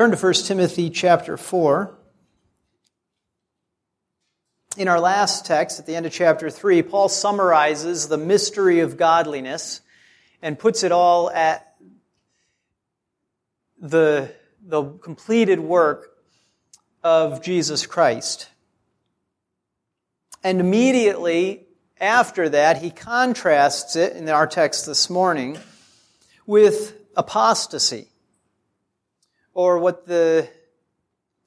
Turn to 1 Timothy chapter 4. In our last text, at the end of chapter 3, Paul summarizes the mystery of godliness and puts it all at the, the completed work of Jesus Christ. And immediately after that, he contrasts it in our text this morning with apostasy or what the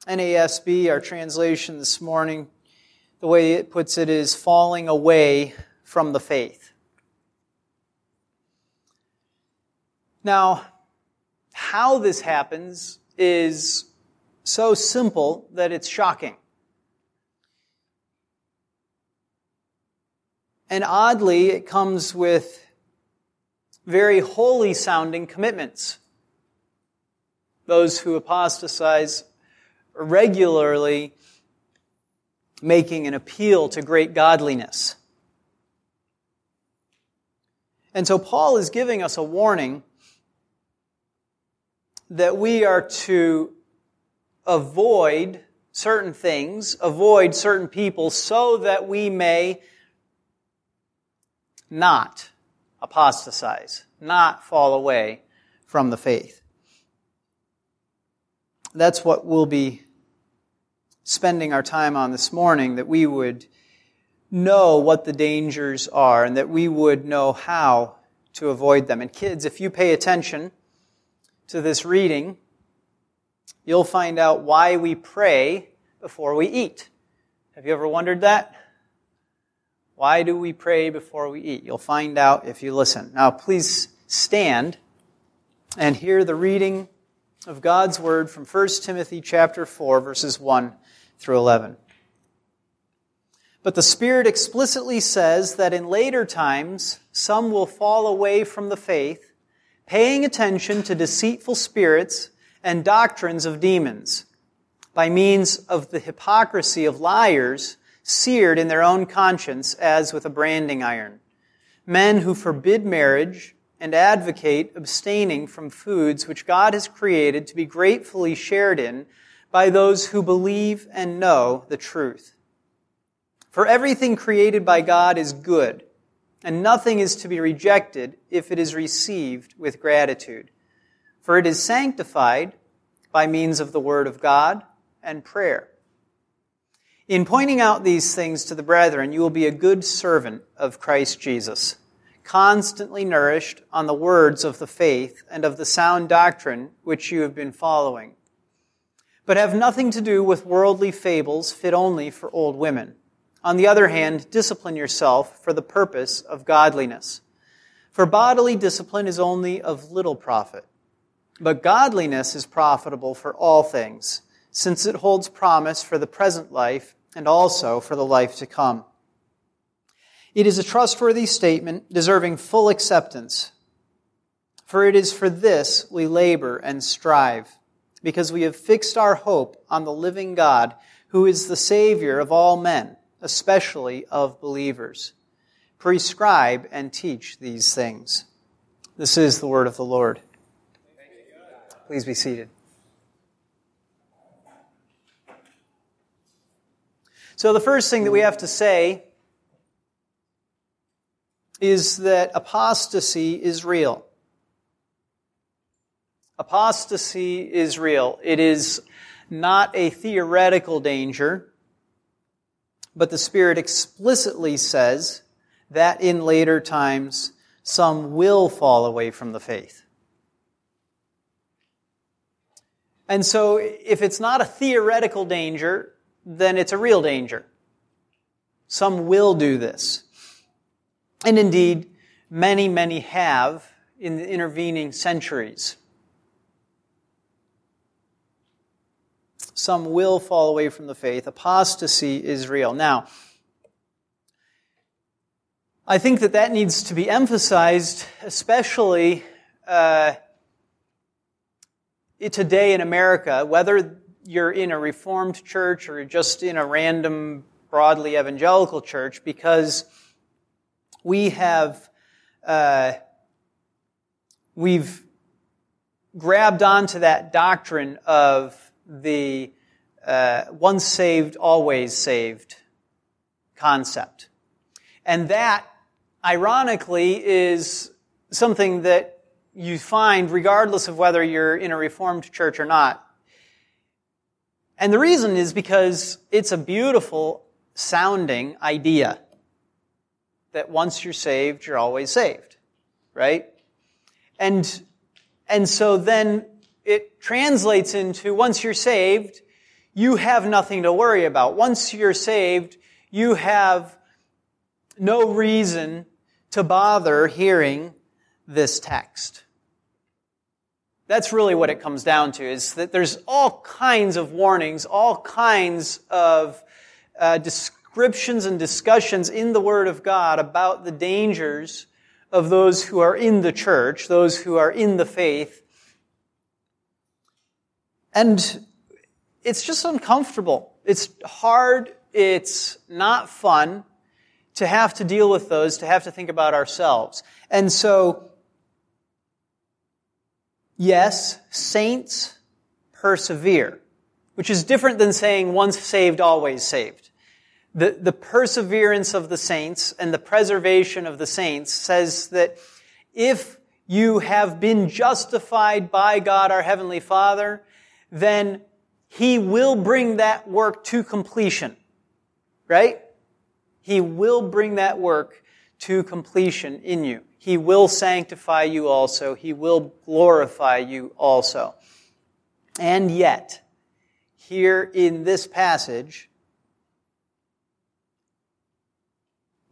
NASB, our translation this morning, the way it puts it is falling away from the faith. Now, how this happens is so simple that it's shocking. And oddly, it comes with very holy sounding commitments those who apostatize regularly making an appeal to great godliness. And so Paul is giving us a warning that we are to avoid certain things, avoid certain people, so that we may not apostatize, not fall away from the faith that's what we'll be spending our time on this morning, that we would know what the dangers are and that we would know how to avoid them. And kids, if you pay attention to this reading, you'll find out why we pray before we eat. Have you ever wondered that? Why do we pray before we eat? You'll find out if you listen. Now, please stand and hear the reading of God's word from 1 Timothy chapter 4 verses 1 through 11. But the Spirit explicitly says that in later times some will fall away from the faith, paying attention to deceitful spirits and doctrines of demons, by means of the hypocrisy of liars seared in their own conscience as with a branding iron. Men who forbid marriage and advocate abstaining from foods which God has created to be gratefully shared in by those who believe and know the truth. For everything created by God is good, and nothing is to be rejected if it is received with gratitude. For it is sanctified by means of the Word of God and prayer. In pointing out these things to the brethren, you will be a good servant of Christ Jesus constantly nourished on the words of the faith and of the sound doctrine which you have been following. But have nothing to do with worldly fables fit only for old women. On the other hand, discipline yourself for the purpose of godliness. For bodily discipline is only of little profit, but godliness is profitable for all things, since it holds promise for the present life and also for the life to come. It is a trustworthy statement deserving full acceptance. For it is for this we labor and strive, because we have fixed our hope on the living God, who is the Savior of all men, especially of believers. Prescribe and teach these things. This is the word of the Lord. Please be seated. So, the first thing that we have to say is that apostasy is real. Apostasy is real. It is not a theoretical danger, but the Spirit explicitly says that in later times some will fall away from the faith. And so, if it's not a theoretical danger, then it's a real danger. Some will do this. And indeed, many, many have in the intervening centuries. Some will fall away from the faith. Apostasy is real. Now, I think that that needs to be emphasized, especially uh, today in America, whether you're in a Reformed church or just in a random, broadly evangelical church, because we have uh, we've grabbed onto that doctrine of the uh, once saved, always saved concept. And that, ironically, is something that you find regardless of whether you're in a Reformed church or not. And the reason is because it's a beautiful sounding idea that once you're saved, you're always saved. Right? And, and so then it translates into once you're saved, you have nothing to worry about. Once you're saved, you have no reason to bother hearing this text. That's really what it comes down to, is that there's all kinds of warnings, all kinds of uh, descriptions and discussions in the Word of God about the dangers of those who are in the church, those who are in the faith. And it's just uncomfortable. It's hard. It's not fun to have to deal with those, to have to think about ourselves. And so, yes, saints persevere, which is different than saying once saved, always saved. The, the perseverance of the saints and the preservation of the saints says that if you have been justified by God our Heavenly Father, then He will bring that work to completion. Right? He will bring that work to completion in you. He will sanctify you also. He will glorify you also. And yet, here in this passage,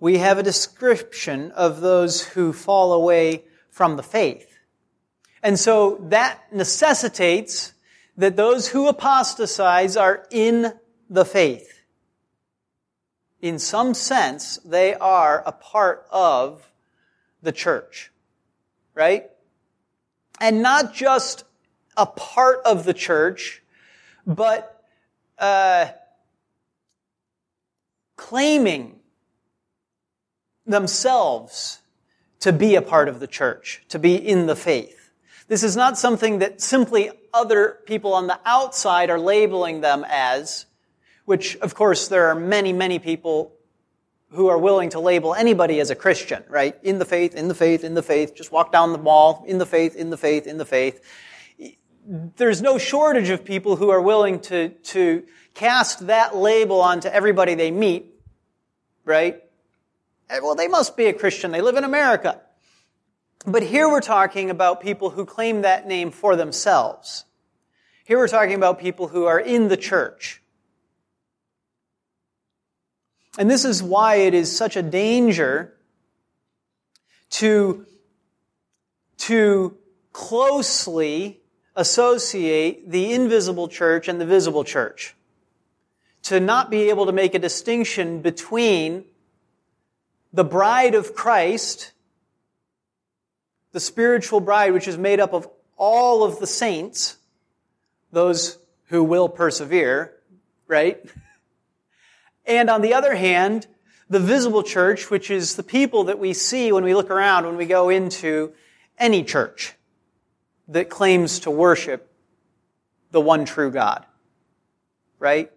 we have a description of those who fall away from the faith. And so that necessitates that those who apostatize are in the faith. In some sense, they are a part of the church. Right? And not just a part of the church, but uh, claiming themselves to be a part of the church, to be in the faith. This is not something that simply other people on the outside are labeling them as, which of course there are many, many people who are willing to label anybody as a Christian, right? In the faith, in the faith, in the faith, just walk down the mall, in the faith, in the faith, in the faith. There's no shortage of people who are willing to, to cast that label onto everybody they meet, right? Eh, well, they must be a Christian. They live in America. But here we're talking about people who claim that name for themselves. Here we're talking about people who are in the church. And this is why it is such a danger to, to closely associate the invisible church and the visible church. To not be able to make a distinction between the bride of Christ, the spiritual bride, which is made up of all of the saints, those who will persevere, right? And on the other hand, the visible church, which is the people that we see when we look around, when we go into any church that claims to worship the one true God. Right?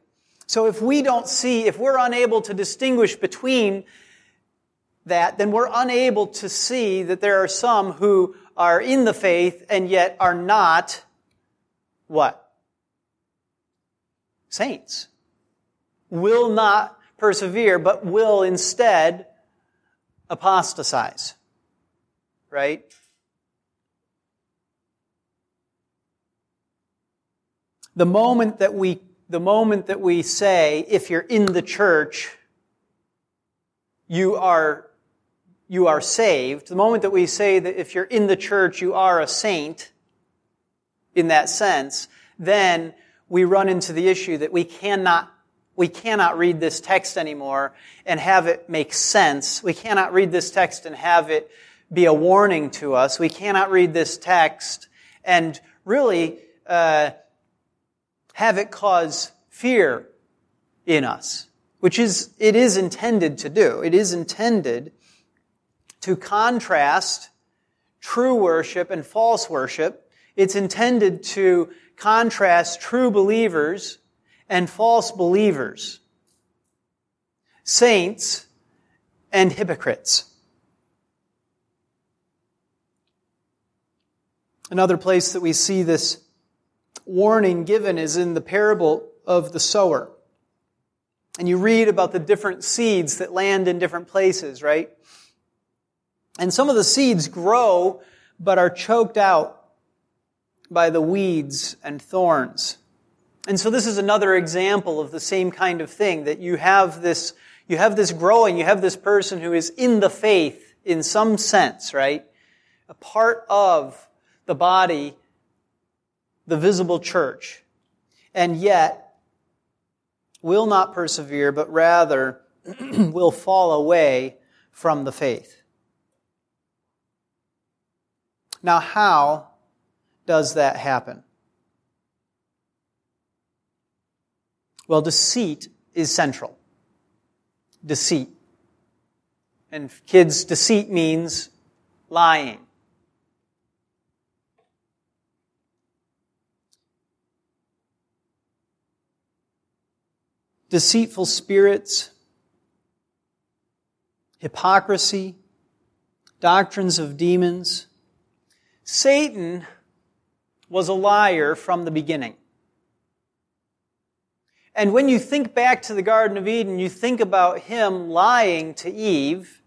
So if we don't see, if we're unable to distinguish between that, then we're unable to see that there are some who are in the faith and yet are not what? Saints. Will not persevere, but will instead apostatize. Right? The moment that we, the moment that we say, if you're in the church, you are you are saved, the moment that we say that if you're in the church, you are a saint, in that sense, then we run into the issue that we cannot we cannot read this text anymore and have it make sense. We cannot read this text and have it be a warning to us. We cannot read this text and really uh, have it cause fear in us, which is it is intended to do. It is intended to contrast true worship and false worship. It's intended to contrast true believers and false believers, saints and hypocrites. Another place that we see this warning given is in the parable of the sower. And you read about the different seeds that land in different places, right? And some of the seeds grow, but are choked out by the weeds and thorns. And so this is another example of the same kind of thing that you have this, you have this growing, you have this person who is in the faith in some sense, right? A part of the body, the visible church, and yet will not persevere, but rather will fall away from the faith. Now, how does that happen? Well, deceit is central. Deceit. And kids, deceit means lying. Deceitful spirits, hypocrisy, doctrines of demons. Satan was a liar from the beginning. And when you think back to the Garden of Eden, you think about him lying to Eve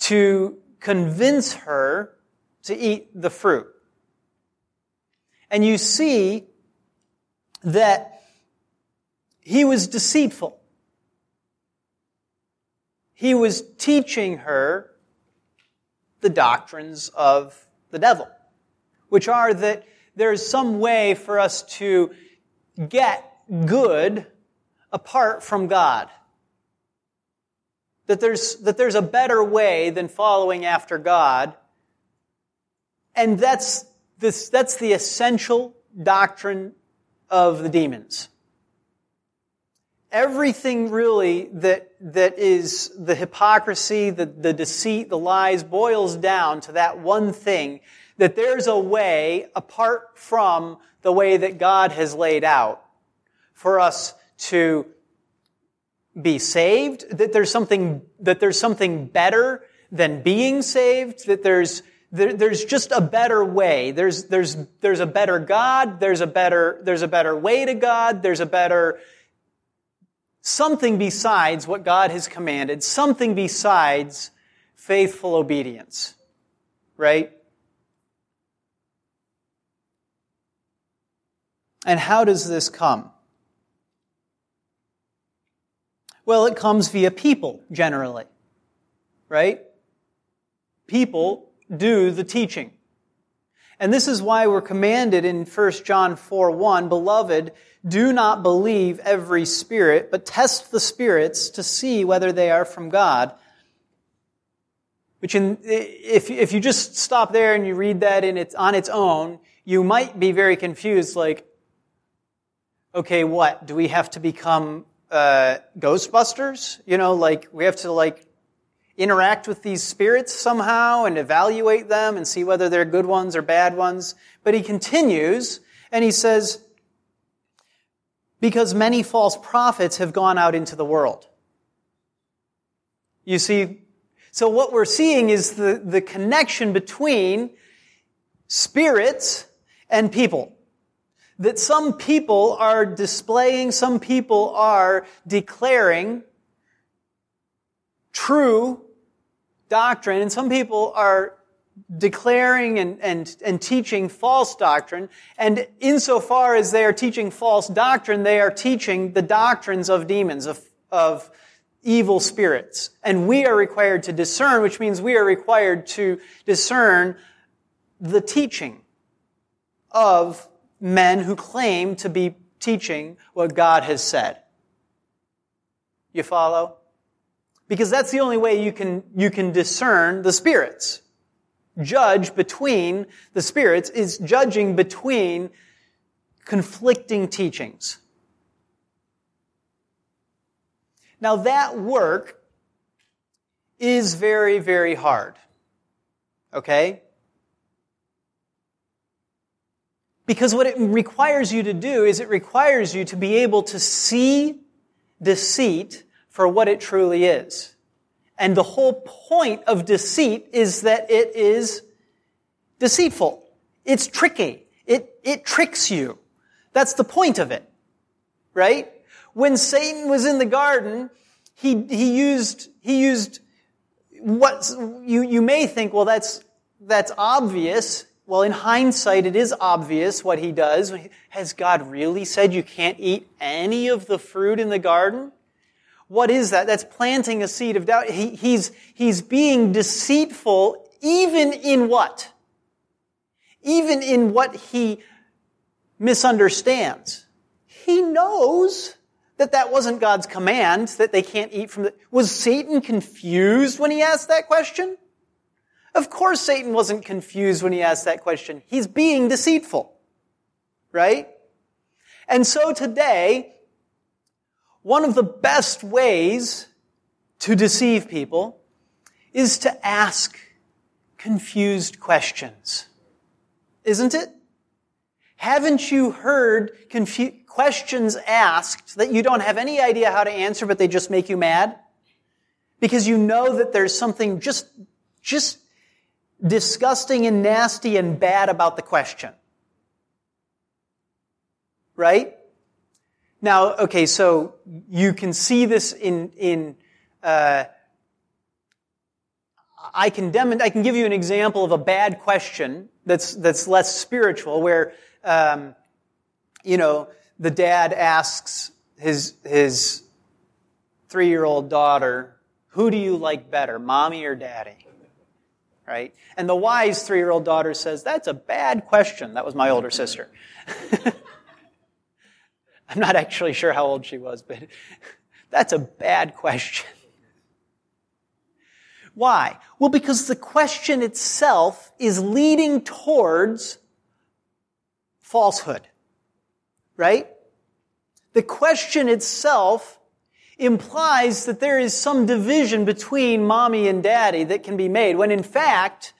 to convince her to eat the fruit. And you see that he was deceitful. He was teaching her the doctrines of the devil which are that there is some way for us to get good apart from God. That there's, that there's a better way than following after God. And that's, this, that's the essential doctrine of the demons. Everything really that, that is the hypocrisy, the, the deceit, the lies boils down to that one thing that there's a way apart from the way that God has laid out for us to be saved, that there's something, that there's something better than being saved, that there's, there, there's just a better way. There's, there's, there's a better God, there's a better, there's a better way to God, there's a better, something besides what God has commanded, something besides faithful obedience. Right? And how does this come? Well, it comes via people, generally. Right? People do the teaching. And this is why we're commanded in 1 John 4 1, Beloved, do not believe every spirit, but test the spirits to see whether they are from God. Which in, if, if you just stop there and you read that in its, on its own, you might be very confused, like, okay, what? Do we have to become uh, Ghostbusters? You know, like we have to like interact with these spirits somehow and evaluate them and see whether they're good ones or bad ones. But he continues and he says, because many false prophets have gone out into the world. You see, so what we're seeing is the, the connection between spirits and people that some people are displaying, some people are declaring true doctrine, and some people are declaring and, and, and teaching false doctrine. And insofar as they are teaching false doctrine, they are teaching the doctrines of demons, of, of evil spirits. And we are required to discern, which means we are required to discern the teaching of men who claim to be teaching what God has said. You follow? Because that's the only way you can, you can discern the spirits. Judge between the spirits is judging between conflicting teachings. Now that work is very, very hard. Okay? Because what it requires you to do is it requires you to be able to see deceit for what it truly is. And the whole point of deceit is that it is deceitful. It's tricky. It, it tricks you. That's the point of it. Right? When Satan was in the garden, he, he used, he used what you, you may think, well, that's, that's obvious. Well, in hindsight, it is obvious what he does. Has God really said you can't eat any of the fruit in the garden? What is that? That's planting a seed of doubt. He, he's, he's being deceitful even in what? Even in what he misunderstands. He knows that that wasn't God's command, that they can't eat from the, was Satan confused when he asked that question? Of course Satan wasn't confused when he asked that question. He's being deceitful. Right? And so today, one of the best ways to deceive people is to ask confused questions. Isn't it? Haven't you heard confu- questions asked that you don't have any idea how to answer, but they just make you mad? Because you know that there's something just, just disgusting and nasty and bad about the question. Right? Now, okay, so you can see this in, in, uh, I can dem- I can give you an example of a bad question that's, that's less spiritual where, um, you know, the dad asks his, his three-year-old daughter, who do you like better, mommy or daddy? right? And the wise three year old daughter says, That's a bad question. That was my older sister. I'm not actually sure how old she was, but that's a bad question. Why? Well, because the question itself is leading towards falsehood. Right? The question itself implies that there is some division between mommy and daddy that can be made, when in fact,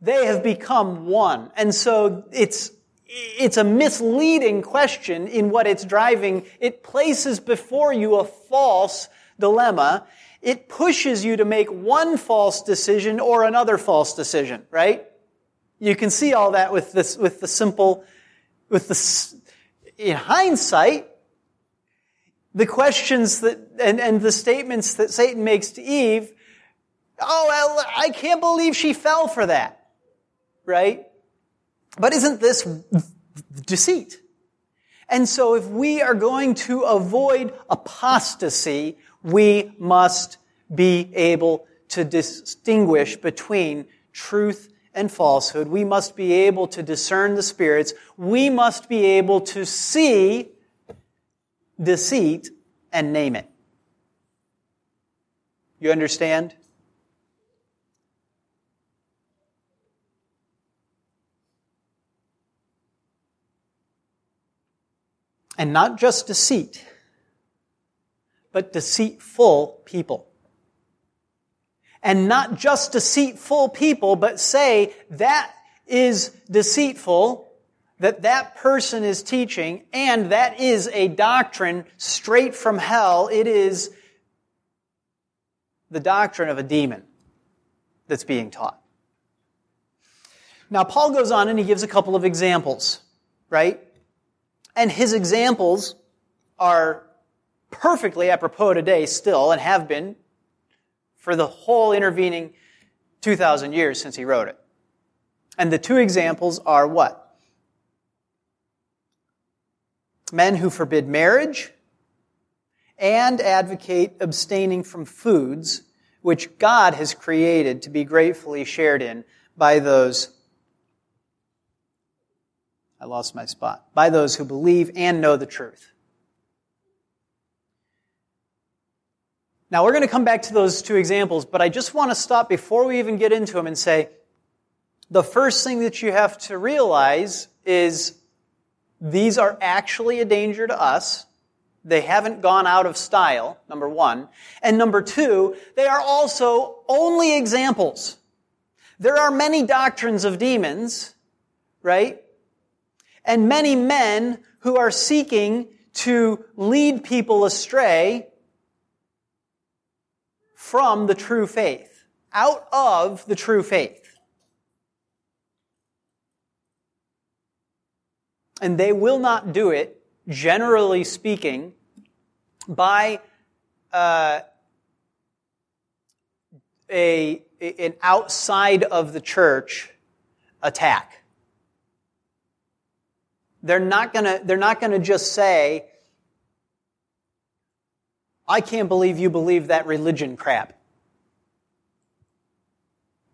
they have become one. And so it's, it's a misleading question in what it's driving. It places before you a false dilemma. It pushes you to make one false decision or another false decision, right? You can see all that with this, with the simple, with the, in hindsight, the questions that, and, and the statements that Satan makes to Eve, oh, I can't believe she fell for that. Right? But isn't this deceit? And so if we are going to avoid apostasy, we must be able to distinguish between truth and falsehood. We must be able to discern the spirits. We must be able to see deceit and name it. You understand? And not just deceit, but deceitful people. And not just deceitful people, but say that is deceitful that that person is teaching, and that is a doctrine straight from hell. It is the doctrine of a demon that's being taught. Now, Paul goes on and he gives a couple of examples, right? And his examples are perfectly apropos today still and have been for the whole intervening 2,000 years since he wrote it. And the two examples are what? men who forbid marriage and advocate abstaining from foods which God has created to be gratefully shared in by those I lost my spot. By those who believe and know the truth. Now we're going to come back to those two examples, but I just want to stop before we even get into them and say the first thing that you have to realize is these are actually a danger to us. They haven't gone out of style, number one. And number two, they are also only examples. There are many doctrines of demons, right? And many men who are seeking to lead people astray from the true faith, out of the true faith. And they will not do it, generally speaking, by uh, a, an outside of the church attack. They're not gonna, they're not gonna just say, I can't believe you believe that religion crap.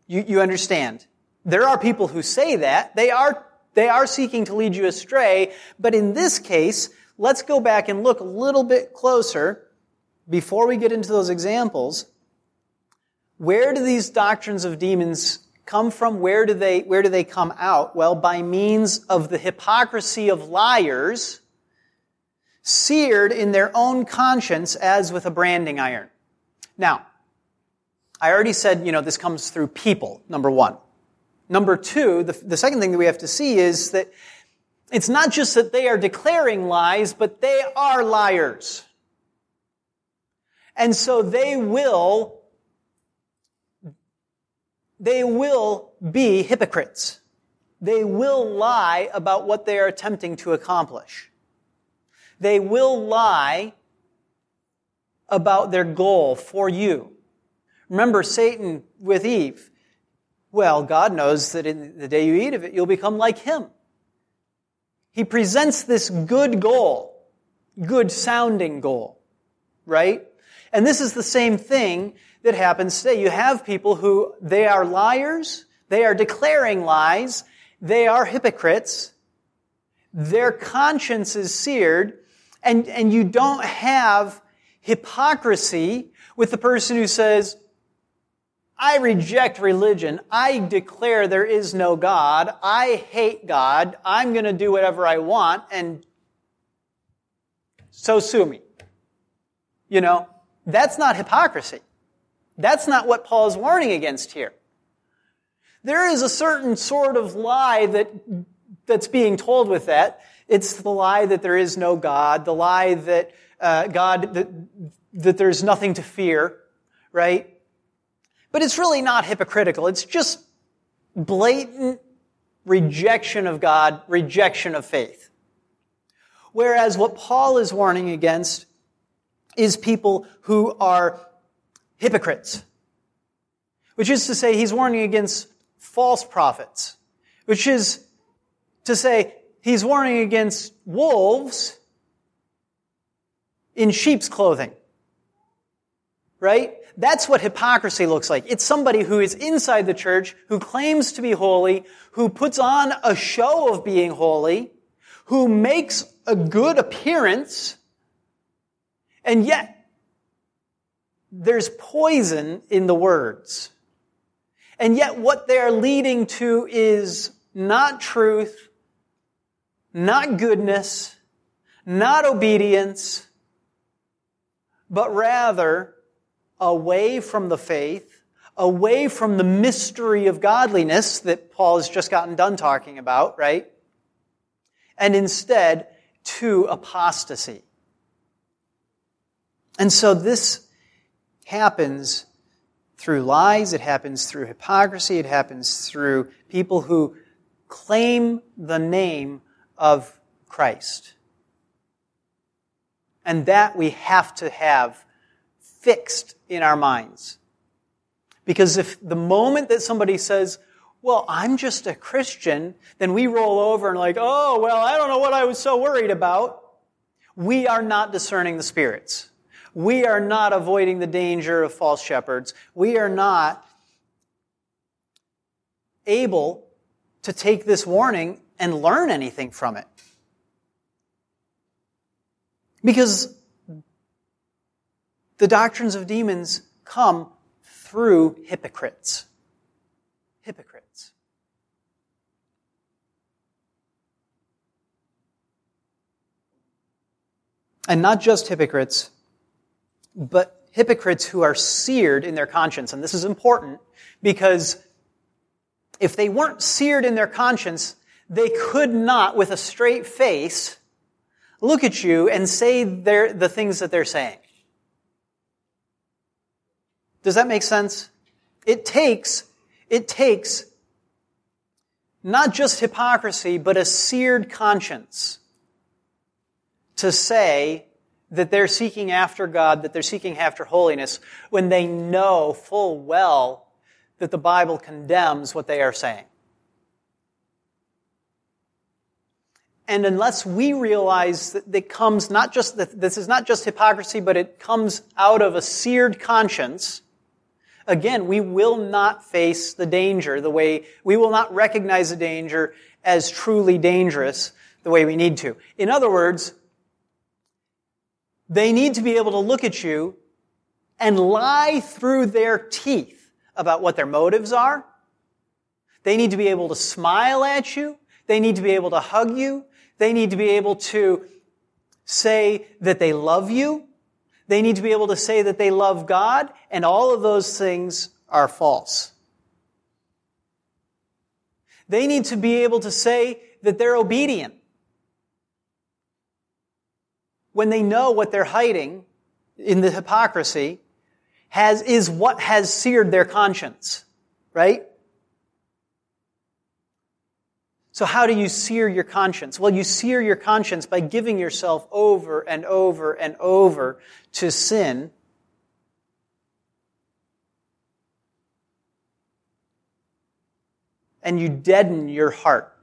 You, you understand? There are people who say that. They are, they are seeking to lead you astray. But in this case, let's go back and look a little bit closer before we get into those examples. Where do these doctrines of demons come from? Where do they, where do they come out? Well, by means of the hypocrisy of liars seared in their own conscience as with a branding iron. Now, I already said, you know, this comes through people, number one. Number two, the, the second thing that we have to see is that it's not just that they are declaring lies, but they are liars. And so they will, they will be hypocrites. They will lie about what they are attempting to accomplish they will lie about their goal for you. Remember Satan with Eve. Well, God knows that in the day you eat of it, you'll become like him. He presents this good goal, good sounding goal, right? And this is the same thing that happens today. You have people who, they are liars, they are declaring lies, they are hypocrites, their conscience is seared, and, and you don't have hypocrisy with the person who says, I reject religion. I declare there is no God. I hate God. I'm going to do whatever I want and so sue me. You know, that's not hypocrisy. That's not what Paul is warning against here. There is a certain sort of lie that, that's being told with that. It's the lie that there is no God, the lie that uh, God, that, that there's nothing to fear, right? But it's really not hypocritical. It's just blatant rejection of God, rejection of faith. Whereas what Paul is warning against is people who are hypocrites. Which is to say, he's warning against false prophets. Which is to say, he's warning against wolves in sheep's clothing. Right? That's what hypocrisy looks like. It's somebody who is inside the church, who claims to be holy, who puts on a show of being holy, who makes a good appearance, and yet there's poison in the words. And yet what they're leading to is not truth, not goodness, not obedience, but rather away from the faith, away from the mystery of godliness that Paul has just gotten done talking about, right? And instead to apostasy. And so this happens through lies, it happens through hypocrisy, it happens through people who claim the name of Christ. And that we have to have fixed in our minds. Because if the moment that somebody says, well, I'm just a Christian, then we roll over and like, oh, well, I don't know what I was so worried about. We are not discerning the spirits. We are not avoiding the danger of false shepherds. We are not able to take this warning and learn anything from it. Because the doctrines of demons come through hypocrites. Hypocrites. And not just hypocrites, but hypocrites who are seared in their conscience. And this is important because if they weren't seared in their conscience, they could not, with a straight face, look at you and say the things that they're saying. Does that make sense? It takes, it takes not just hypocrisy, but a seared conscience to say that they're seeking after God, that they're seeking after holiness, when they know full well that the Bible condemns what they are saying. And unless we realize that it comes not just, that this is not just hypocrisy, but it comes out of a seared conscience, again, we will not face the danger the way, we will not recognize the danger as truly dangerous the way we need to. In other words, they need to be able to look at you and lie through their teeth about what their motives are. They need to be able to smile at you. They need to be able to hug you. They need to be able to say that they love you. They need to be able to say that they love God, and all of those things are false. They need to be able to say that they're obedient when they know what they're hiding in the hypocrisy has, is what has seared their conscience, right? So how do you sear your conscience? Well, you sear your conscience by giving yourself over and over and over to sin. And you deaden your heart.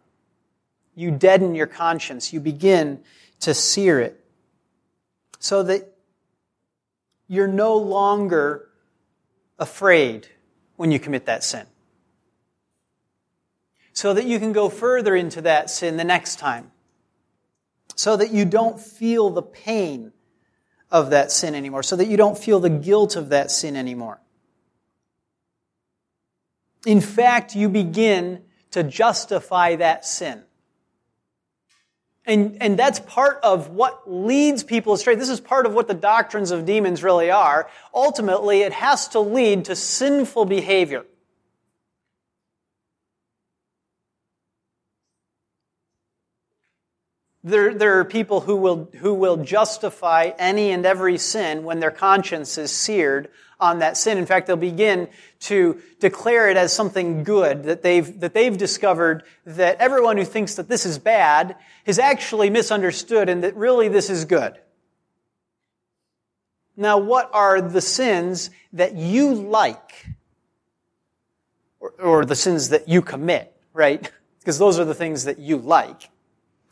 You deaden your conscience. You begin to sear it so that you're no longer afraid when you commit that sin. So that you can go further into that sin the next time. So that you don't feel the pain of that sin anymore. So that you don't feel the guilt of that sin anymore. In fact, you begin to justify that sin. And, and that's part of what leads people astray. This is part of what the doctrines of demons really are. Ultimately, it has to lead to sinful behavior. There, there are people who will, who will justify any and every sin when their conscience is seared on that sin. In fact, they'll begin to declare it as something good that they've, that they've discovered that everyone who thinks that this is bad has actually misunderstood and that really this is good. Now, what are the sins that you like? Or, or the sins that you commit, right? Because those are the things that you like.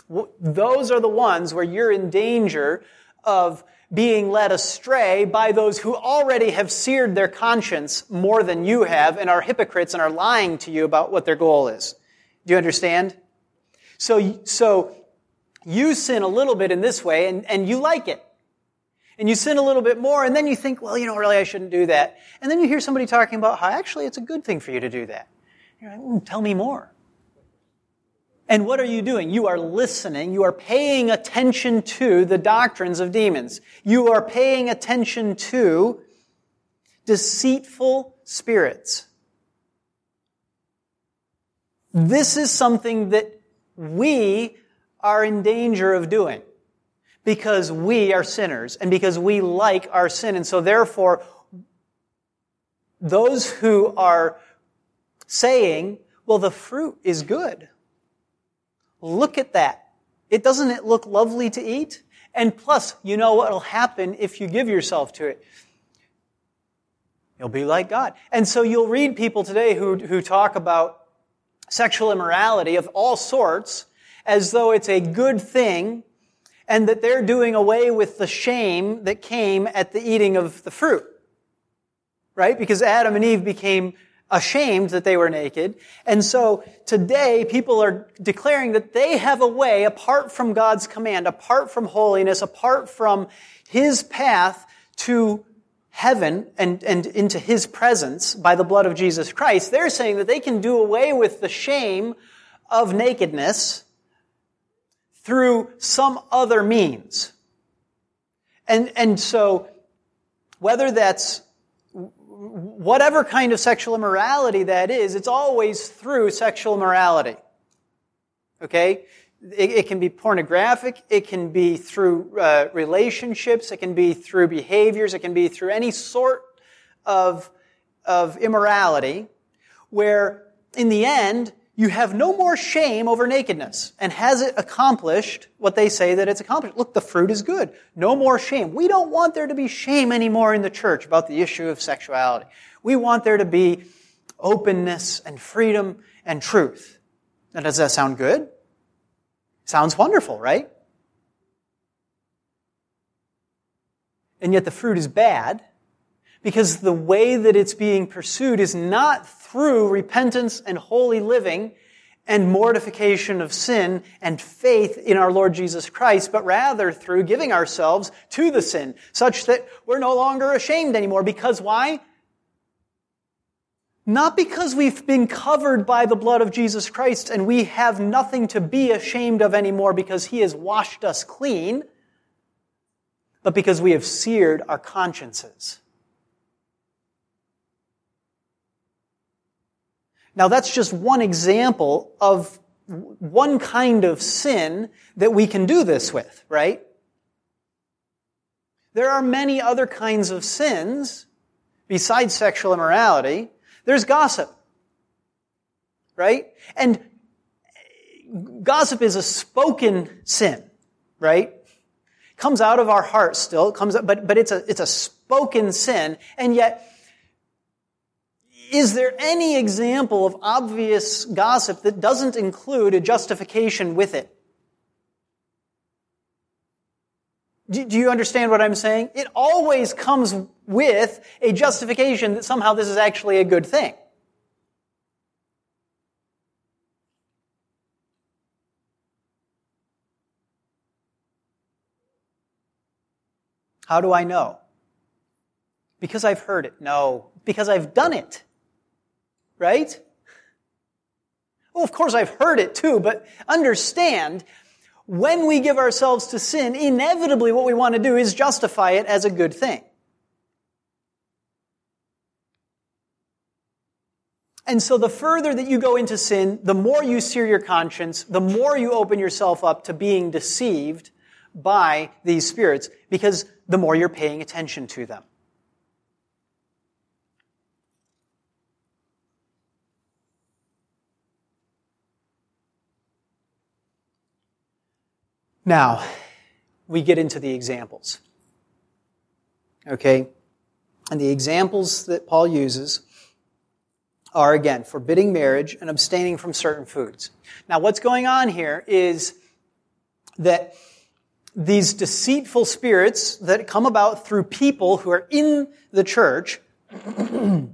Those are the ones where you're in danger of being led astray by those who already have seared their conscience more than you have and are hypocrites and are lying to you about what their goal is. Do you understand? So, so you sin a little bit in this way and, and you like it. And you sin a little bit more and then you think, well, you know, really I shouldn't do that. And then you hear somebody talking about how actually it's a good thing for you to do that. You're like, mm, tell me more. And what are you doing? You are listening. You are paying attention to the doctrines of demons. You are paying attention to deceitful spirits. This is something that we are in danger of doing because we are sinners and because we like our sin. And so therefore, those who are saying, well, the fruit is good. Look at that. It doesn't it look lovely to eat? And plus, you know what will happen if you give yourself to it? You'll be like God. And so you'll read people today who, who talk about sexual immorality of all sorts as though it's a good thing and that they're doing away with the shame that came at the eating of the fruit. Right? Because Adam and Eve became ashamed that they were naked. And so today people are declaring that they have a way apart from God's command, apart from holiness, apart from His path to heaven and, and into His presence by the blood of Jesus Christ. They're saying that they can do away with the shame of nakedness through some other means. And, and so, whether that's whatever kind of sexual immorality that is, it's always through sexual immorality. Okay? It, it can be pornographic. It can be through uh, relationships. It can be through behaviors. It can be through any sort of, of immorality where in the end, you have no more shame over nakedness. And has it accomplished what they say that it's accomplished? Look, the fruit is good. No more shame. We don't want there to be shame anymore in the church about the issue of sexuality. We want there to be openness and freedom and truth. Now, does that sound good? Sounds wonderful, right? And yet the fruit is bad because the way that it's being pursued is not through repentance and holy living and mortification of sin and faith in our Lord Jesus Christ, but rather through giving ourselves to the sin, such that we're no longer ashamed anymore. Because why? Not because we've been covered by the blood of Jesus Christ and we have nothing to be ashamed of anymore because He has washed us clean, but because we have seared our consciences. Now that's just one example of one kind of sin that we can do this with, right? There are many other kinds of sins besides sexual immorality. There's gossip, right? And gossip is a spoken sin, right? Comes out of our heart still, comes out, but, but it's a, it's a spoken sin, and yet is there any example of obvious gossip that doesn't include a justification with it? Do you understand what I'm saying? It always comes with a justification that somehow this is actually a good thing. How do I know? Because I've heard it. No, because I've done it. Right? Well, of course I've heard it too, but understand, when we give ourselves to sin, inevitably what we want to do is justify it as a good thing. And so the further that you go into sin, the more you sear your conscience, the more you open yourself up to being deceived by these spirits, because the more you're paying attention to them. Now, we get into the examples. Okay? And the examples that Paul uses are, again, forbidding marriage and abstaining from certain foods. Now, what's going on here is that these deceitful spirits that come about through people who are in the church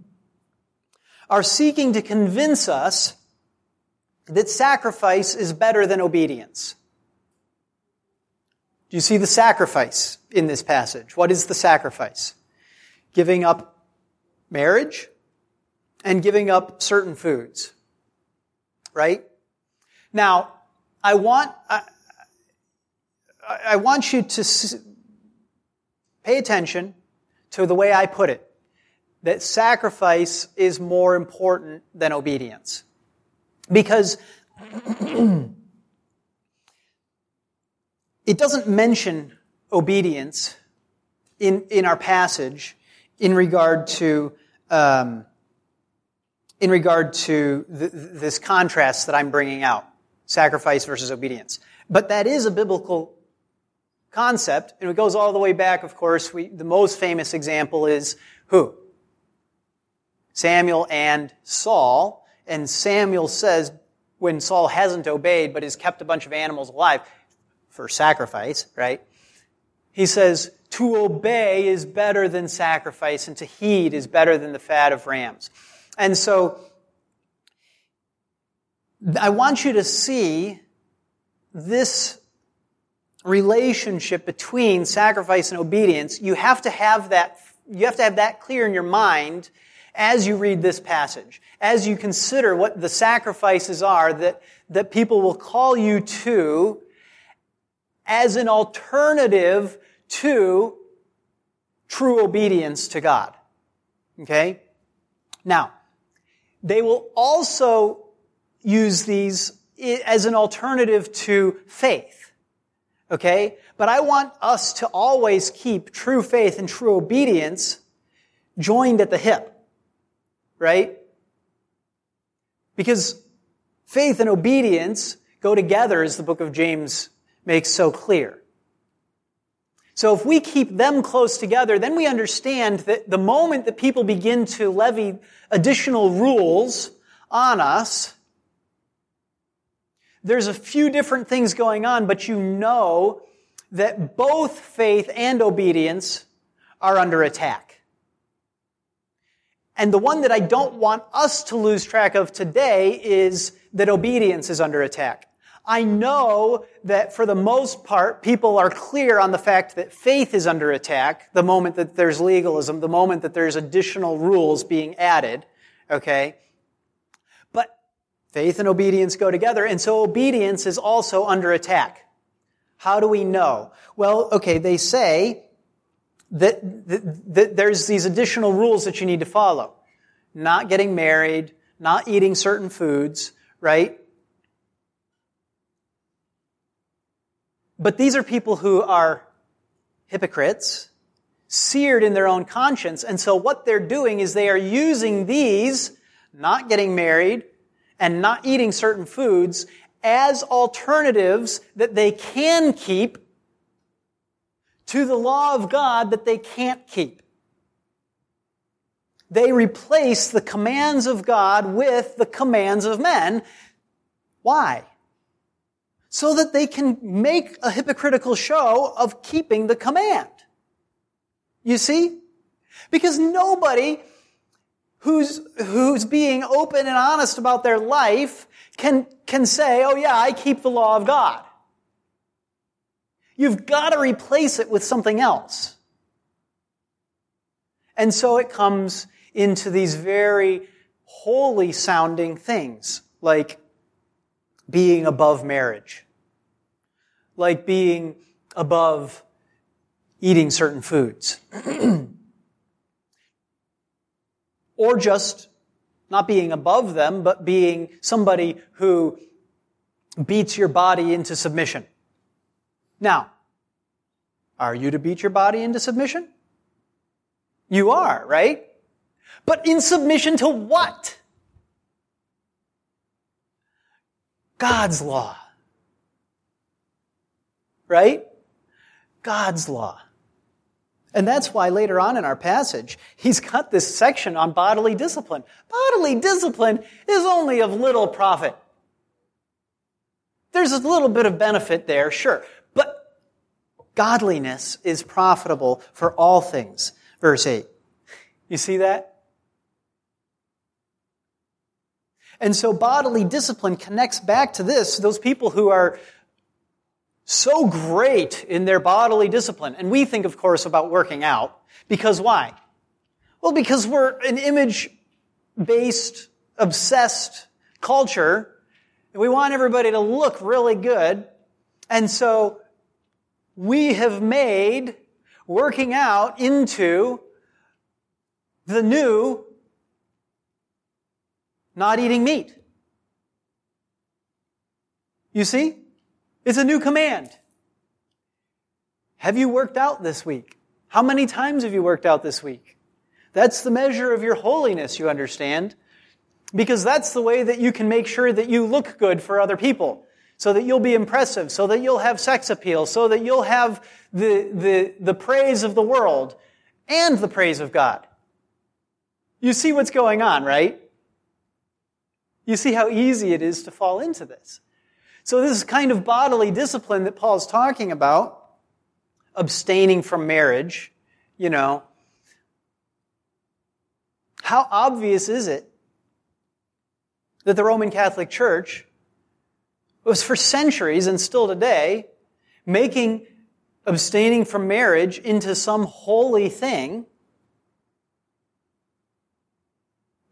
are seeking to convince us that sacrifice is better than obedience. Do you see the sacrifice in this passage? What is the sacrifice? Giving up marriage and giving up certain foods. Right? Now, I want, I, I want you to pay attention to the way I put it. That sacrifice is more important than obedience. Because it doesn't mention obedience in, in our passage in regard to um, in regard to th- this contrast that I'm bringing out, sacrifice versus obedience. But that is a biblical concept, and it goes all the way back. Of course, we, the most famous example is who? Samuel and Saul. And Samuel says, when Saul hasn't obeyed but has kept a bunch of animals alive, for sacrifice, right? He says, to obey is better than sacrifice, and to heed is better than the fat of rams. And so, I want you to see this relationship between sacrifice and obedience. You have to have that, you have to have that clear in your mind as you read this passage, as you consider what the sacrifices are that, that people will call you to as an alternative to true obedience to God. Okay? Now, they will also use these as an alternative to faith. Okay? But I want us to always keep true faith and true obedience joined at the hip. Right? Because faith and obedience go together as the book of James makes so clear. So if we keep them close together, then we understand that the moment that people begin to levy additional rules on us, there's a few different things going on, but you know that both faith and obedience are under attack. And the one that I don't want us to lose track of today is that obedience is under attack. I know that for the most part, people are clear on the fact that faith is under attack the moment that there's legalism, the moment that there's additional rules being added. Okay? But faith and obedience go together, and so obedience is also under attack. How do we know? Well, okay, they say that, that, that there's these additional rules that you need to follow. Not getting married, not eating certain foods, right? But these are people who are hypocrites, seared in their own conscience. And so what they're doing is they are using these, not getting married and not eating certain foods, as alternatives that they can keep to the law of God that they can't keep. They replace the commands of God with the commands of men. Why? So that they can make a hypocritical show of keeping the command. You see? Because nobody who's, who's being open and honest about their life can, can say, oh yeah, I keep the law of God. You've got to replace it with something else. And so it comes into these very holy sounding things, like being above marriage, like being above eating certain foods, or just not being above them, but being somebody who beats your body into submission. Now, are you to beat your body into submission? You are, right? But in submission to what? God's law. Right? God's law. And that's why later on in our passage, he's got this section on bodily discipline. Bodily discipline is only of little profit. There's a little bit of benefit there, sure. But godliness is profitable for all things. Verse 8. You see that? And so bodily discipline connects back to this, those people who are so great in their bodily discipline. And we think, of course, about working out. Because why? Well, because we're an image based, obsessed culture. We want everybody to look really good. And so we have made working out into the new not eating meat. You see? It's a new command. Have you worked out this week? How many times have you worked out this week? That's the measure of your holiness, you understand. Because that's the way that you can make sure that you look good for other people. So that you'll be impressive, so that you'll have sex appeal, so that you'll have the, the, the praise of the world and the praise of God. You see what's going on, right? You see how easy it is to fall into this. So this is kind of bodily discipline that Paul's talking about, abstaining from marriage, you know. How obvious is it that the Roman Catholic Church was for centuries and still today making abstaining from marriage into some holy thing,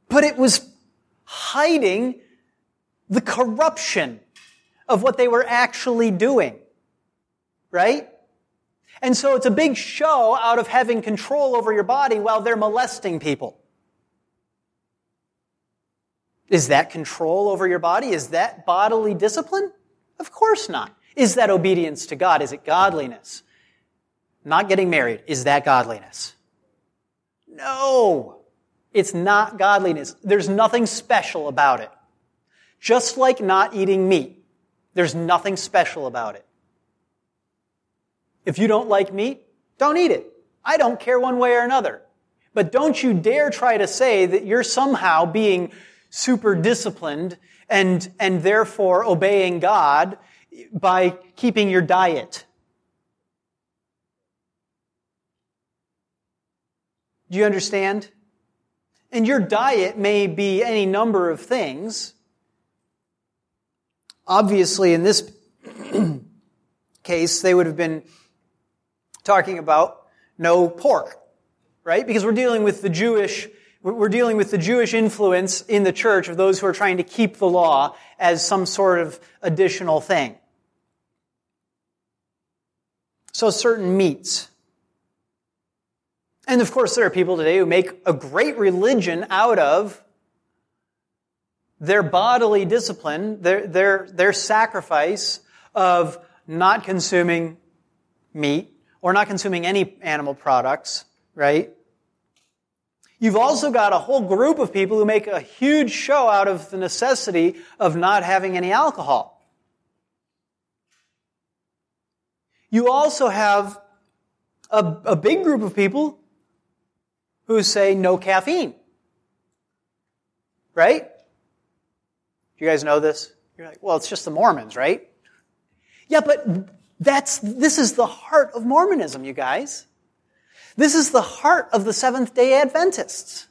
but it was hiding the corruption of what they were actually doing. Right? And so it's a big show out of having control over your body while they're molesting people. Is that control over your body? Is that bodily discipline? Of course not. Is that obedience to God? Is it godliness? Not getting married, is that godliness? No. It's not godliness. There's nothing special about it. Just like not eating meat, there's nothing special about it. If you don't like meat, don't eat it. I don't care one way or another. But don't you dare try to say that you're somehow being super disciplined and, and therefore obeying God by keeping your diet. Do you understand? And your diet may be any number of things. Obviously, in this case, they would have been talking about no pork, right? Because we're dealing with the Jewish, we're dealing with the Jewish influence in the church of those who are trying to keep the law as some sort of additional thing. So certain meats. And of course, there are people today who make a great religion out of their bodily discipline, their, their, their sacrifice of not consuming meat or not consuming any animal products, right? You've also got a whole group of people who make a huge show out of the necessity of not having any alcohol. You also have a, a big group of people who say no caffeine. Right? Do you guys know this? You're like, well, it's just the Mormons, right? Yeah, but that's, this is the heart of Mormonism, you guys. This is the heart of the Seventh day Adventists.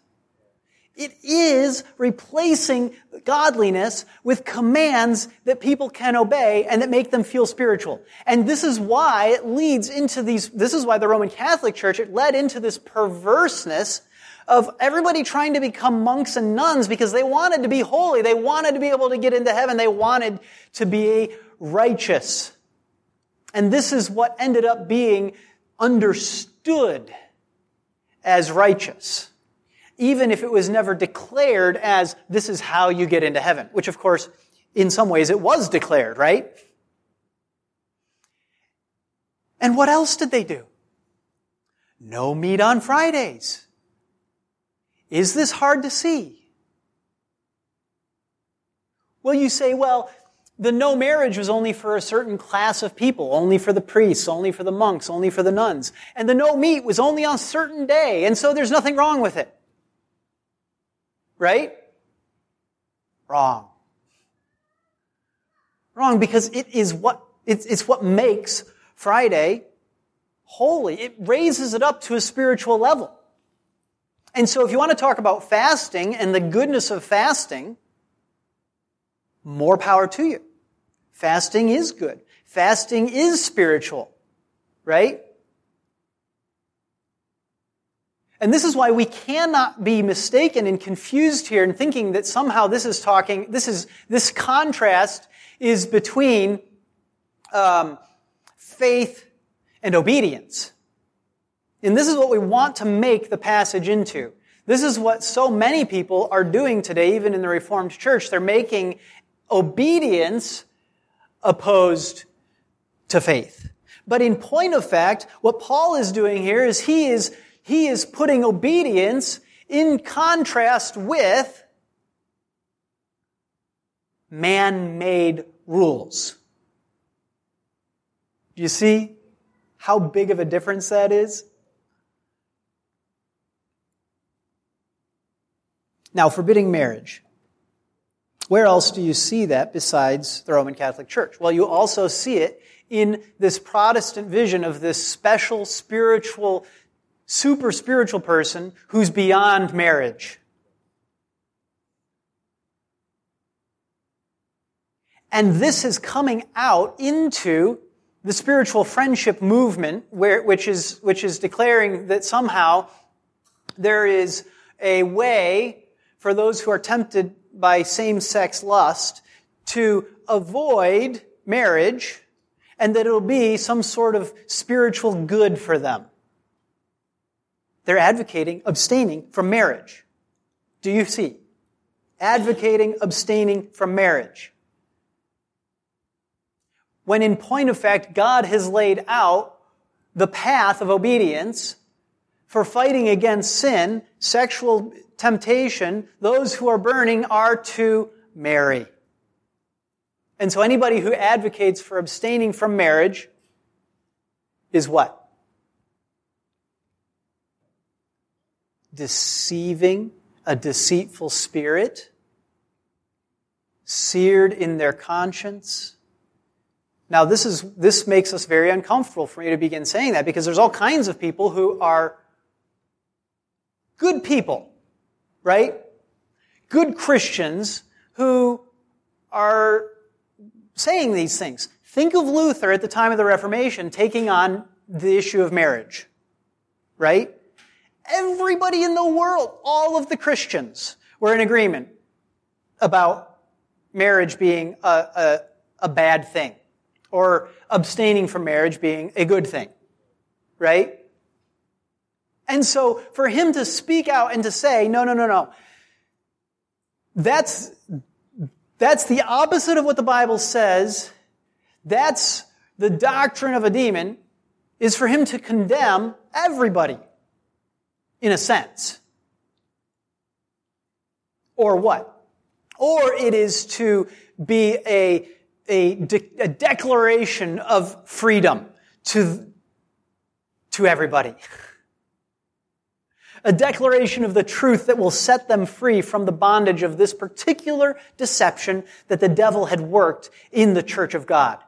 It is replacing godliness with commands that people can obey and that make them feel spiritual. And this is why it leads into these, this is why the Roman Catholic Church, it led into this perverseness of everybody trying to become monks and nuns because they wanted to be holy. They wanted to be able to get into heaven. They wanted to be righteous. And this is what ended up being understood as righteous even if it was never declared as this is how you get into heaven, which of course, in some ways it was declared, right? And what else did they do? No meat on Fridays. Is this hard to see? Well, you say, well, the no marriage was only for a certain class of people, only for the priests, only for the monks, only for the nuns. And the no meat was only on a certain day, and so there's nothing wrong with it. Right? Wrong. Wrong because it is what, it's, it's what makes Friday holy. It raises it up to a spiritual level. And so if you want to talk about fasting and the goodness of fasting, more power to you. Fasting is good. Fasting is spiritual. Right? And this is why we cannot be mistaken and confused here in thinking that somehow this is talking, this is, this contrast is between um, faith and obedience. And this is what we want to make the passage into. This is what so many people are doing today, even in the Reformed Church. They're making obedience opposed to faith. But in point of fact, what Paul is doing here is he is he is putting obedience in contrast with man-made rules. Do you see how big of a difference that is? Now, forbidding marriage. Where else do you see that besides the Roman Catholic Church? Well, you also see it in this Protestant vision of this special spiritual super spiritual person who's beyond marriage. And this is coming out into the spiritual friendship movement, where, which, is, which is declaring that somehow there is a way for those who are tempted by same-sex lust to avoid marriage and that it'll be some sort of spiritual good for them. They're advocating abstaining from marriage. Do you see? advocating abstaining from marriage. When in point of fact, God has laid out the path of obedience for fighting against sin, sexual temptation, those who are burning are to marry. And so anybody who advocates for abstaining from marriage is what? Deceiving a deceitful spirit, seared in their conscience. Now, this is, this makes us very uncomfortable for me to begin saying that because there's all kinds of people who are good people, right? Good Christians who are saying these things. Think of Luther at the time of the Reformation taking on the issue of marriage, right? Everybody in the world, all of the Christians were in agreement about marriage being a, a, a bad thing or abstaining from marriage being a good thing, right? And so for him to speak out and to say, no, no, no, no, that's, that's the opposite of what the Bible says. That's the doctrine of a demon is for him to condemn everybody in a sense. Or what? Or it is to be a, a, de- a declaration of freedom to, to everybody a declaration of the truth that will set them free from the bondage of this particular deception that the devil had worked in the church of God.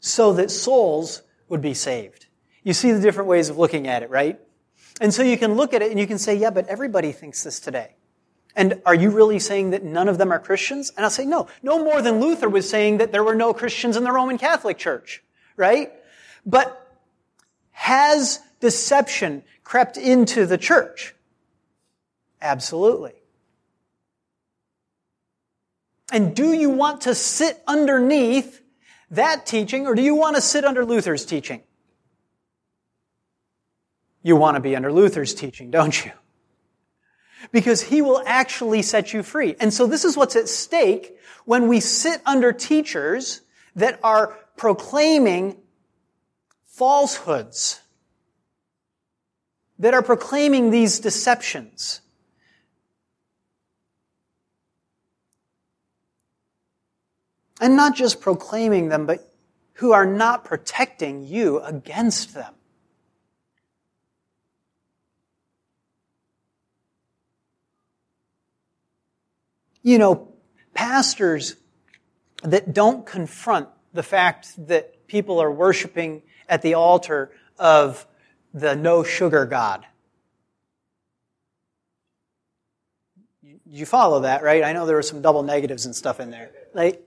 So that souls would be saved. You see the different ways of looking at it, right? And so you can look at it and you can say, yeah, but everybody thinks this today. And are you really saying that none of them are Christians? And I'll say, no. No more than Luther was saying that there were no Christians in the Roman Catholic Church, right? But has deception crept into the church? Absolutely. And do you want to sit underneath that teaching or do you want to sit under Luther's teaching? You want to be under Luther's teaching, don't you? Because he will actually set you free. And so this is what's at stake when we sit under teachers that are proclaiming falsehoods that are proclaiming these deceptions. And not just proclaiming them, but who are not protecting you against them. You know, pastors that don't confront the fact that people are worshiping at the altar of the no sugar God. You follow that, right? I know there were some double negatives and stuff in there. Like,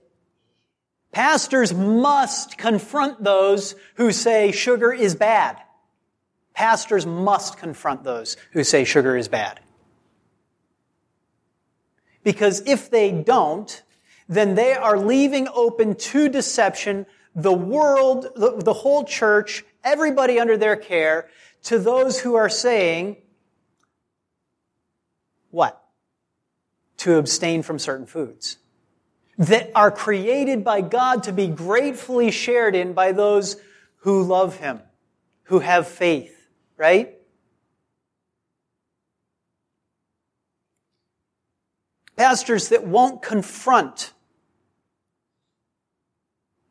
pastors must confront those who say sugar is bad. Pastors must confront those who say sugar is bad. Because if they don't, then they are leaving open to deception the world, the, the whole church, everybody under their care, to those who are saying, what? To abstain from certain foods. That are created by God to be gratefully shared in by those who love Him, who have faith, right? Pastors that won't confront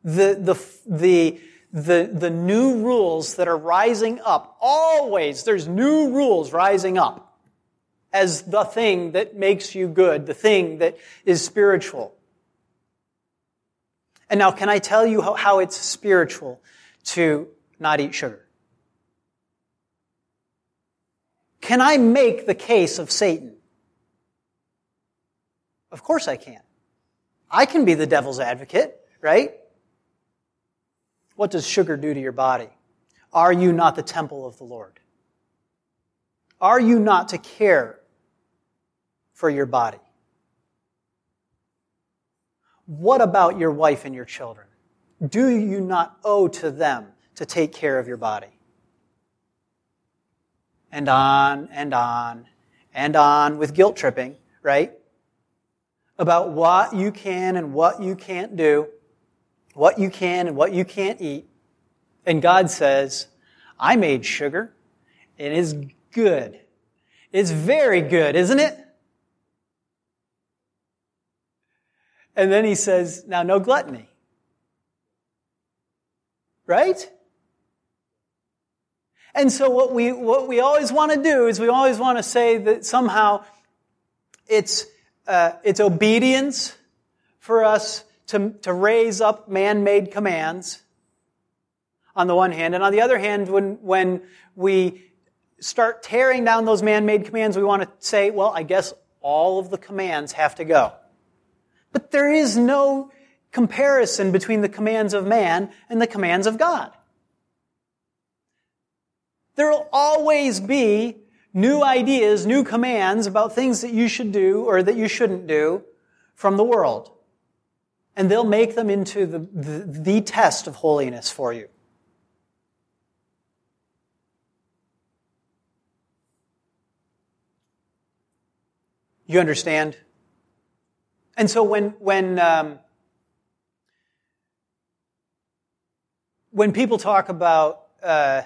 the, the, the, the, the new rules that are rising up. Always there's new rules rising up as the thing that makes you good, the thing that is spiritual. And now, can I tell you how, how it's spiritual to not eat sugar? Can I make the case of Satan? Of course I can. I can be the devil's advocate, right? What does sugar do to your body? Are you not the temple of the Lord? Are you not to care for your body? What about your wife and your children? Do you not owe to them to take care of your body? And on and on and on with guilt tripping, right? About what you can and what you can't do, what you can and what you can't eat. And God says, I made sugar. It is good. It's very good, isn't it? And then he says, now no gluttony. Right? And so what we, what we always want to do is we always want to say that somehow it's, uh, it's obedience for us to, to raise up man-made commands on the one hand. And on the other hand, when, when we start tearing down those man-made commands, we want to say, well, I guess all of the commands have to go. But there is no comparison between the commands of man and the commands of God. There will always be new ideas, new commands about things that you should do or that you shouldn't do from the world. And they'll make them into the, the, the test of holiness for you. You understand? And so when, when, um, when people talk about uh,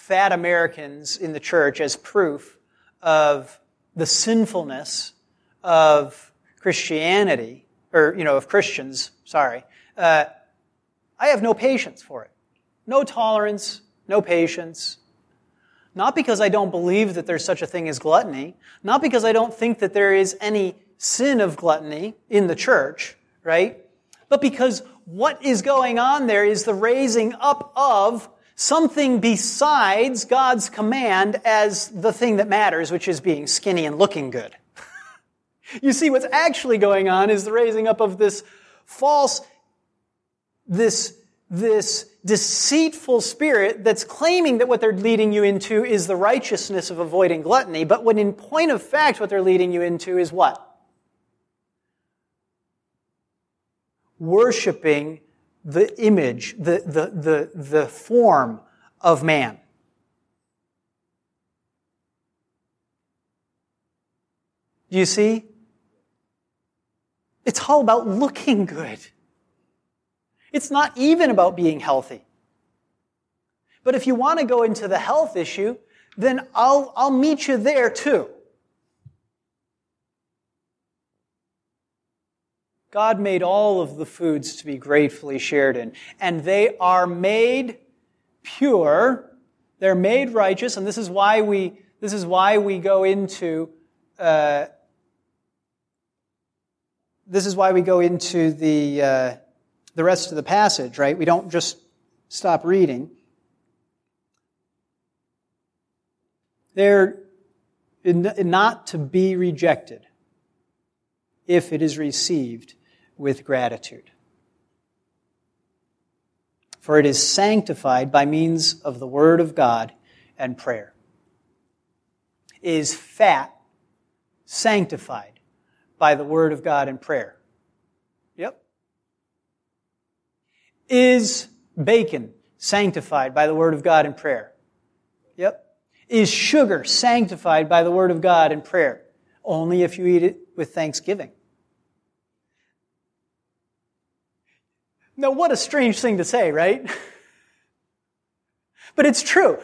fat Americans in the church as proof of the sinfulness of Christianity, or, you know, of Christians, sorry, uh, I have no patience for it. No tolerance, no patience. Not because I don't believe that there's such a thing as gluttony, not because I don't think that there is any sin of gluttony in the church, right? But because what is going on there is the raising up of something besides God's command as the thing that matters, which is being skinny and looking good. you see, what's actually going on is the raising up of this false, this, this deceitful spirit that's claiming that what they're leading you into is the righteousness of avoiding gluttony, but when in point of fact, what they're leading you into is what? Worshipping the image, the, the, the, the form of man. Do you see? It's all about looking good. It's not even about being healthy. But if you want to go into the health issue, then I'll, I'll meet you there too. God made all of the foods to be gratefully shared in, and they are made pure. They're made righteous, and this is why we this is why we go into uh, this is why we go into the uh, the rest of the passage. Right? We don't just stop reading. They're not to be rejected if it is received with gratitude. For it is sanctified by means of the Word of God and prayer. Is fat sanctified by the Word of God and prayer? Yep. Is bacon sanctified by the Word of God and prayer? Yep. Is sugar sanctified by the Word of God and prayer? Only if you eat it with thanksgiving. Now, what a strange thing to say, right? but it's true.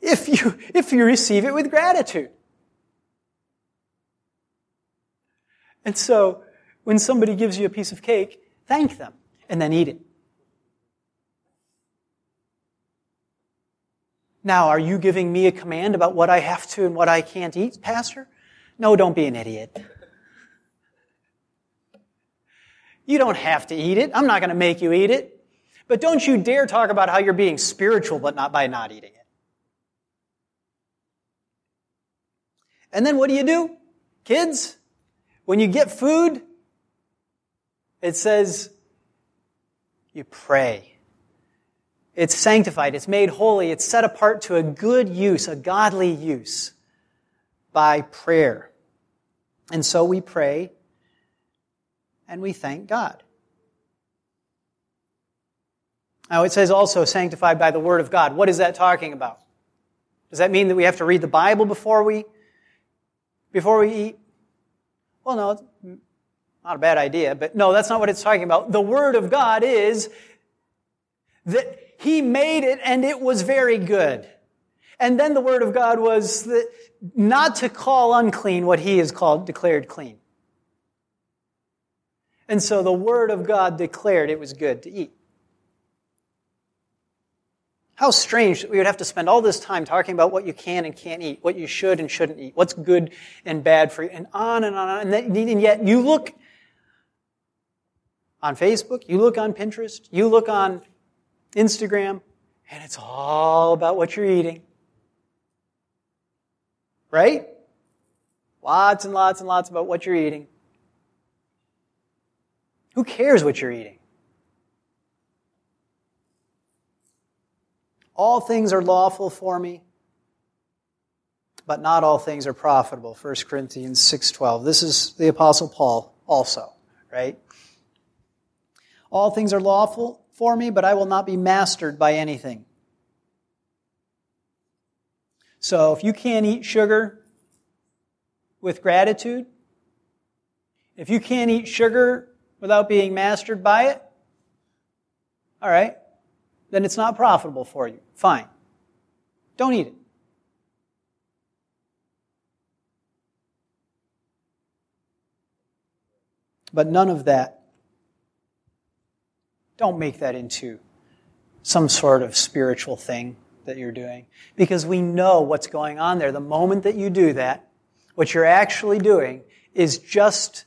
If you, if you receive it with gratitude. And so, when somebody gives you a piece of cake, thank them and then eat it. Now, are you giving me a command about what I have to and what I can't eat, Pastor? No, don't be an idiot. You don't have to eat it. I'm not going to make you eat it. But don't you dare talk about how you're being spiritual but not by not eating it. And then what do you do? Kids, when you get food, it says you pray. It's sanctified, it's made holy, it's set apart to a good use, a godly use by prayer. And so we pray and we thank God. Now, it says also sanctified by the Word of God. What is that talking about? Does that mean that we have to read the Bible before we, before we eat? Well, no, not a bad idea, but no, that's not what it's talking about. The Word of God is that He made it and it was very good. And then the Word of God was that not to call unclean what He has called declared clean. And so the Word of God declared it was good to eat. How strange that we would have to spend all this time talking about what you can and can't eat, what you should and shouldn't eat, what's good and bad for you, and on and on. And, then, and yet you look on Facebook, you look on Pinterest, you look on Instagram, and it's all about what you're eating. Right? Lots and lots and lots about what you're eating. Who cares what you're eating? All things are lawful for me, but not all things are profitable. 1 Corinthians 6:12. This is the apostle Paul also, right? All things are lawful for me, but I will not be mastered by anything. So if you can't eat sugar with gratitude, if you can't eat sugar without being mastered by it, all right, then it's not profitable for you. Fine. Don't eat it. But none of that, don't make that into some sort of spiritual thing that you're doing. Because we know what's going on there. The moment that you do that, what you're actually doing is just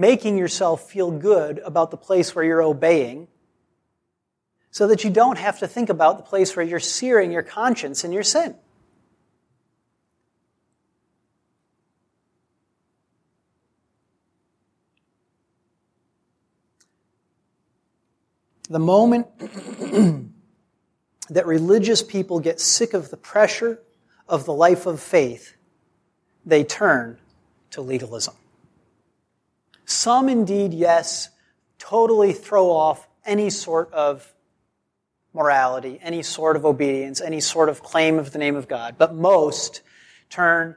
making yourself feel good about the place where you're obeying so that you don't have to think about the place where you're searing your conscience in your sin. The moment that religious people get sick of the pressure of the life of faith, they turn to legalism. Some indeed, yes, totally throw off any sort of morality, any sort of obedience, any sort of claim of the name of God. But most turn,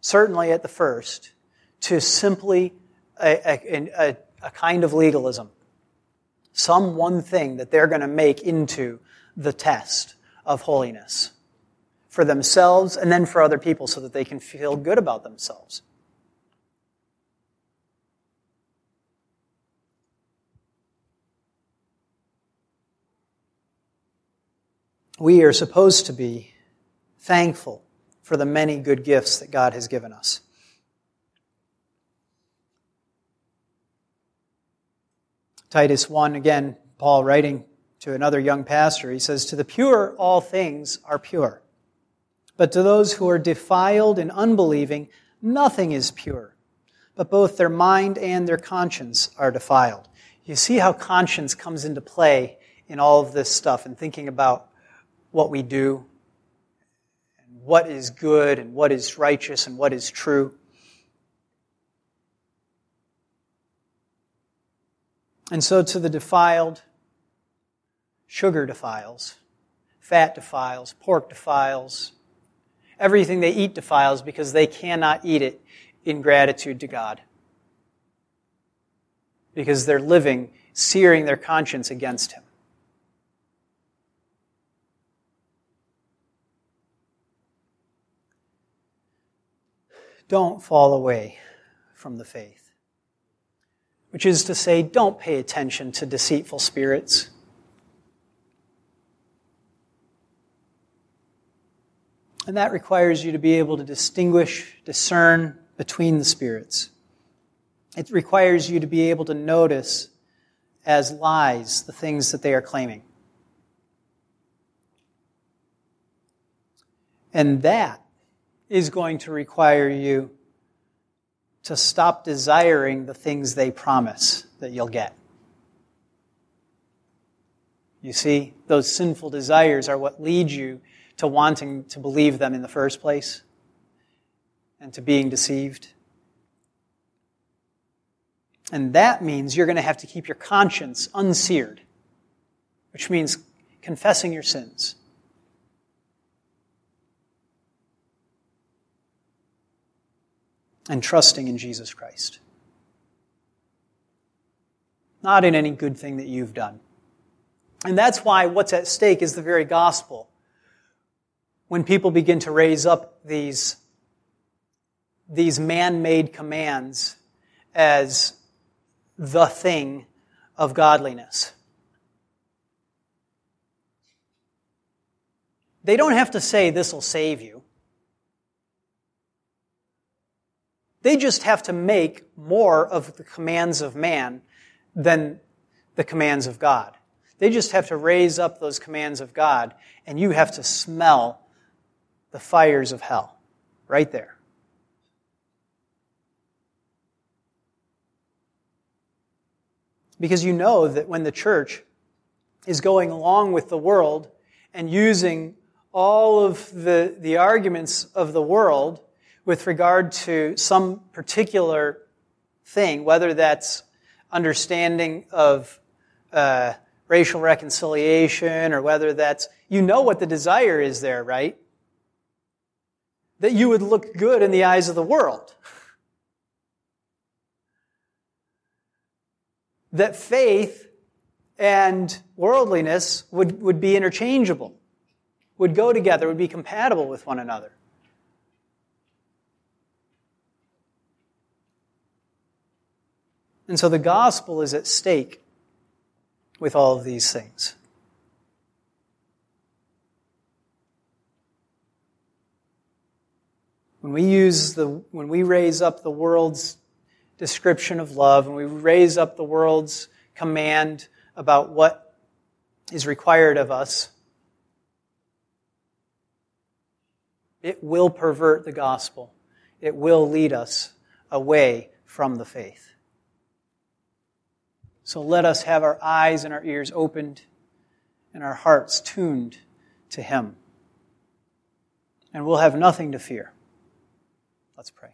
certainly at the first, to simply a, a, a kind of legalism. Some one thing that they're going to make into the test of holiness for themselves and then for other people so that they can feel good about themselves. We are supposed to be thankful for the many good gifts that God has given us. Titus 1, again, Paul writing to another young pastor, he says, To the pure, all things are pure. But to those who are defiled and unbelieving, nothing is pure. But both their mind and their conscience are defiled. You see how conscience comes into play in all of this stuff and thinking about what we do, and what is good, and what is righteous, and what is true. And so to the defiled, sugar defiles, fat defiles, pork defiles, everything they eat defiles because they cannot eat it in gratitude to God. Because they're living, searing their conscience against Him. Don't fall away from the faith. Which is to say, don't pay attention to deceitful spirits. And that requires you to be able to distinguish, discern between the spirits. It requires you to be able to notice as lies the things that they are claiming. And that is going to require you to stop desiring the things they promise that you'll get. You see, those sinful desires are what lead you to wanting to believe them in the first place and to being deceived. And that means you're going to have to keep your conscience unseared, which means confessing your sins and trusting in Jesus Christ. Not in any good thing that you've done. And that's why what's at stake is the very gospel. When people begin to raise up these, these man made commands as the thing of godliness. They don't have to say, This will save you. They just have to make more of the commands of man than the commands of God. They just have to raise up those commands of God, and you have to smell the fires of hell right there. Because you know that when the church is going along with the world and using all of the, the arguments of the world with regard to some particular thing, whether that's understanding of uh, racial reconciliation or whether that's, you know what the desire is there, right? That you would look good in the eyes of the world. That faith and worldliness would, would be interchangeable would go together, would be compatible with one another. And so the gospel is at stake with all of these things. When we use the, when we raise up the world's description of love, when we raise up the world's command about what is required of us, It will pervert the gospel. It will lead us away from the faith. So let us have our eyes and our ears opened and our hearts tuned to Him. And we'll have nothing to fear. Let's pray.